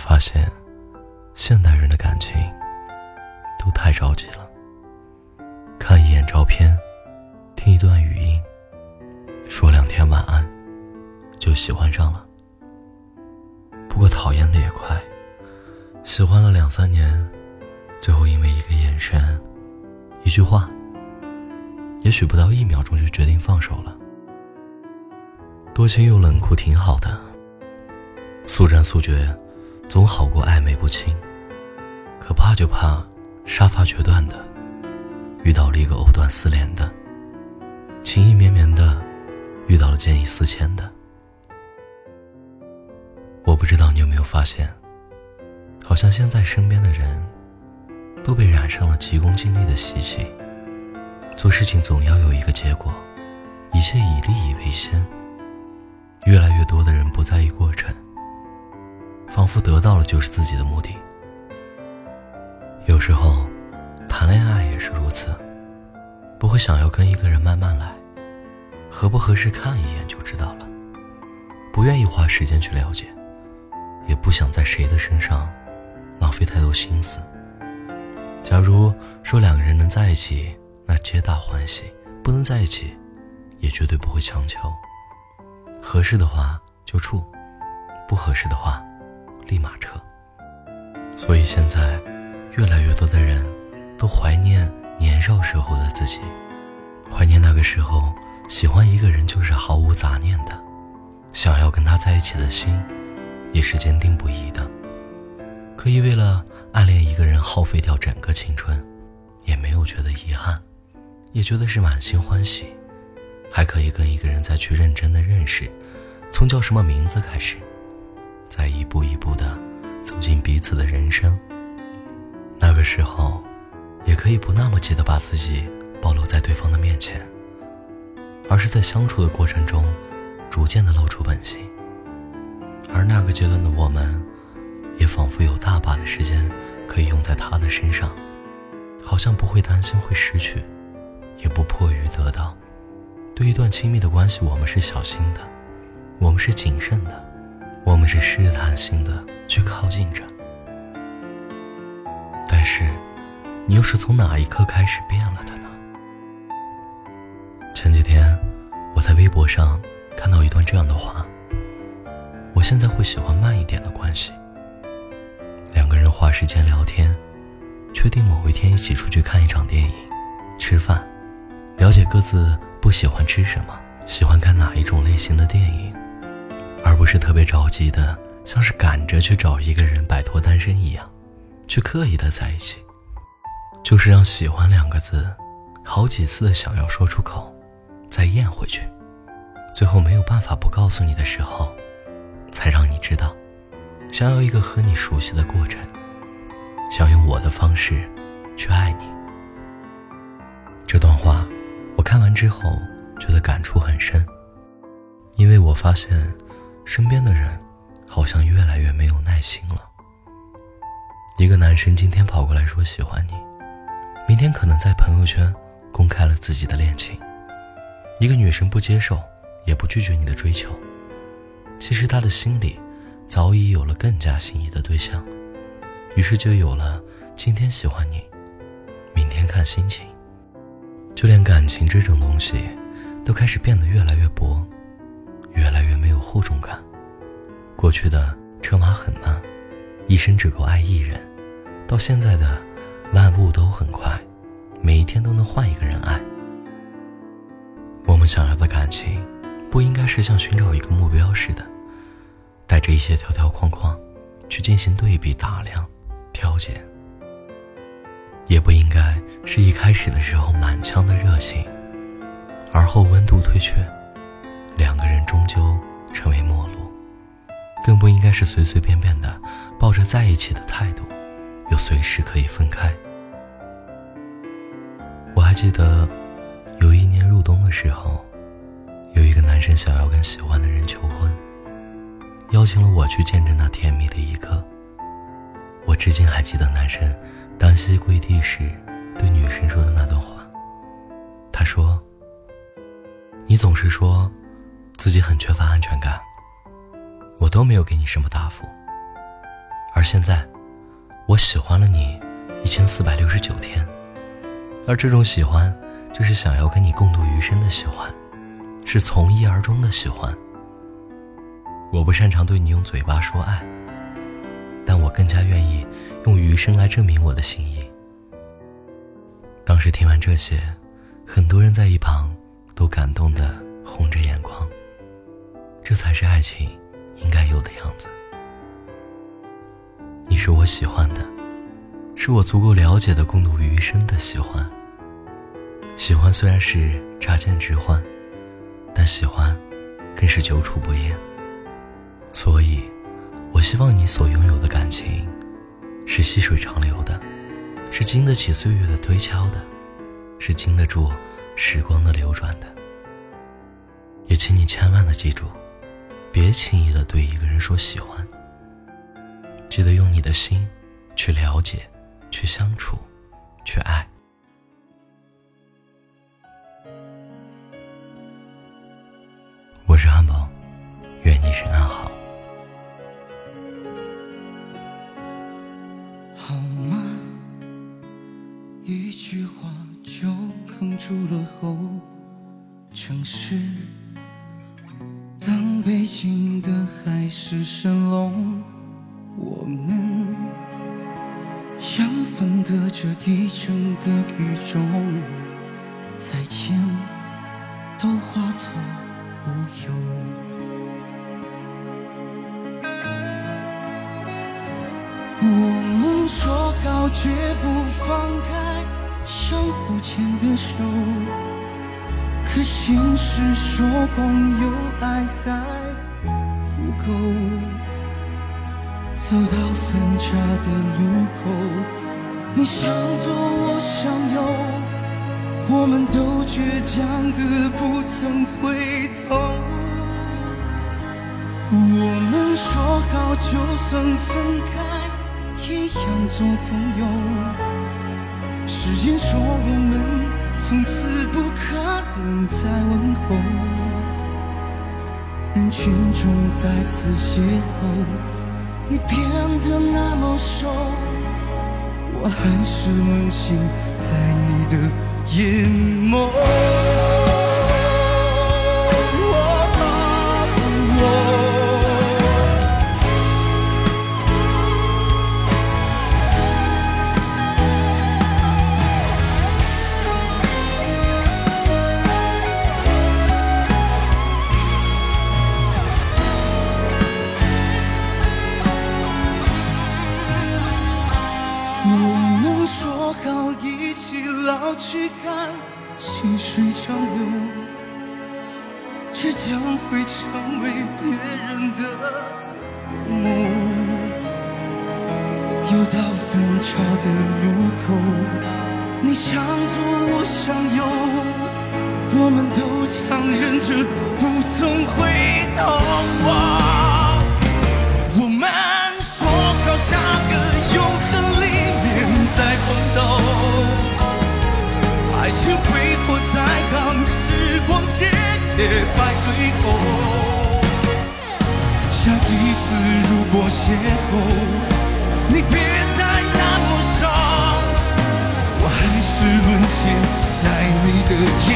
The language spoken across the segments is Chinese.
发现，现代人的感情都太着急了。看一眼照片，听一段语音，说两天晚安，就喜欢上了。不过讨厌的也快，喜欢了两三年，最后因为一个眼神、一句话，也许不到一秒钟就决定放手了。多情又冷酷挺好的，速战速决。总好过暧昧不清，可怕就怕杀伐决断的遇到了一个藕断丝连的，情意绵绵的遇到了见异思迁的。我不知道你有没有发现，好像现在身边的人都被染上了急功近利的习气，做事情总要有一个结果，一切以利益为先。越来越多的人不在意。仿佛得到了就是自己的目的。有时候，谈恋爱也是如此，不会想要跟一个人慢慢来，合不合适看一眼就知道了，不愿意花时间去了解，也不想在谁的身上浪费太多心思。假如说两个人能在一起，那皆大欢喜；不能在一起，也绝对不会强求。合适的话就处，不合适的话。立马撤。所以现在，越来越多的人都怀念年少时候的自己，怀念那个时候喜欢一个人就是毫无杂念的，想要跟他在一起的心也是坚定不移的，可以为了暗恋一个人耗费掉整个青春，也没有觉得遗憾，也觉得是满心欢喜，还可以跟一个人再去认真的认识，从叫什么名字开始。在一步一步的走进彼此的人生。那个时候，也可以不那么急的把自己暴露在对方的面前，而是在相处的过程中，逐渐的露出本性。而那个阶段的我们，也仿佛有大把的时间可以用在他的身上，好像不会担心会失去，也不迫于得到。对一段亲密的关系，我们是小心的，我们是谨慎的。我们是试探性的去靠近着，但是，你又是从哪一刻开始变了的呢？前几天，我在微博上看到一段这样的话：我现在会喜欢慢一点的关系，两个人花时间聊天，确定某一天一起出去看一场电影、吃饭，了解各自不喜欢吃什么，喜欢看哪一种类型的电影。而不是特别着急的，像是赶着去找一个人摆脱单身一样，去刻意的在一起，就是让“喜欢”两个字，好几次的想要说出口，再咽回去，最后没有办法不告诉你的时候，才让你知道，想要一个和你熟悉的过程，想用我的方式去爱你。这段话，我看完之后觉得感触很深，因为我发现。身边的人，好像越来越没有耐心了。一个男生今天跑过来说喜欢你，明天可能在朋友圈公开了自己的恋情。一个女生不接受，也不拒绝你的追求，其实她的心里早已有了更加心仪的对象，于是就有了今天喜欢你，明天看心情。就连感情这种东西，都开始变得越来越薄。越来越厚重感。过去的车马很慢，一生只够爱一人，到现在的万物都很快，每一天都能换一个人爱。我们想要的感情，不应该是像寻找一个目标似的，带着一些条条框框去进行对比、打量、挑拣，也不应该是一开始的时候满腔的热情，而后温度退却。两个人终究成为陌路，更不应该是随随便便的抱着在一起的态度，又随时可以分开。我还记得有一年入冬的时候，有一个男生想要跟喜欢的人求婚，邀请了我去见证那甜蜜的一刻。我至今还记得男生单膝跪地时对女生说的那段话。他说：“你总是说。”自己很缺乏安全感，我都没有给你什么答复，而现在，我喜欢了你一千四百六十九天，而这种喜欢，就是想要跟你共度余生的喜欢，是从一而终的喜欢。我不擅长对你用嘴巴说爱，但我更加愿意用余生来证明我的心意。当时听完这些，很多人在一旁都感动的红着眼眶。这才是爱情应该有的样子。你是我喜欢的，是我足够了解的共度余生的喜欢。喜欢虽然是乍见之欢，但喜欢更是久处不厌。所以，我希望你所拥有的感情，是细水长流的。是经得起岁月的推敲的，是经得住时光的流转的。也请你千万的记住，别轻易的对一个人说喜欢。记得用你的心去了解，去相处，去爱。我是汉堡，愿你身安好。好吗一句话就哽住了喉。城市，海市蜃楼，我们像分隔着一整个宇宙，再见都化作乌有。我们说好绝不放开。相互牵的手，可现实说光有爱还够。走到分岔的路口，你想左我想右，我们都倔强的不曾回头。我们说好，就算分开，一样做朋友。誓言说我们从此不可能再问候，群中再次邂逅，你变得那么瘦，我还是沦陷在你的眼眸。要去看细水长流，却将会成为别人的梦。又到分岔的路口，你向左，我向右，我们都强下一次如果邂逅，你别再那么说，我还是沦陷在你的眼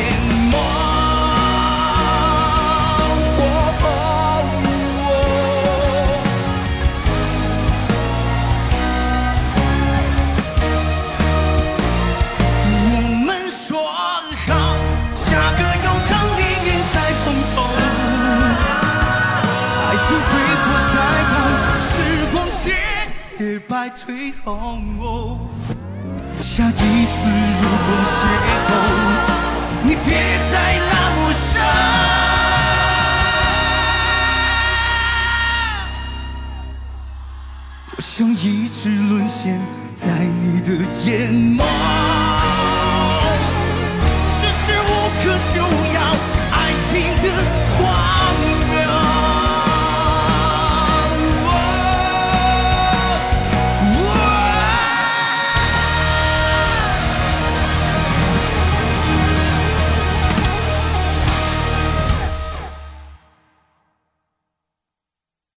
眸。败退后，下一次如果邂逅，你别再那么傻，我想一直沦陷。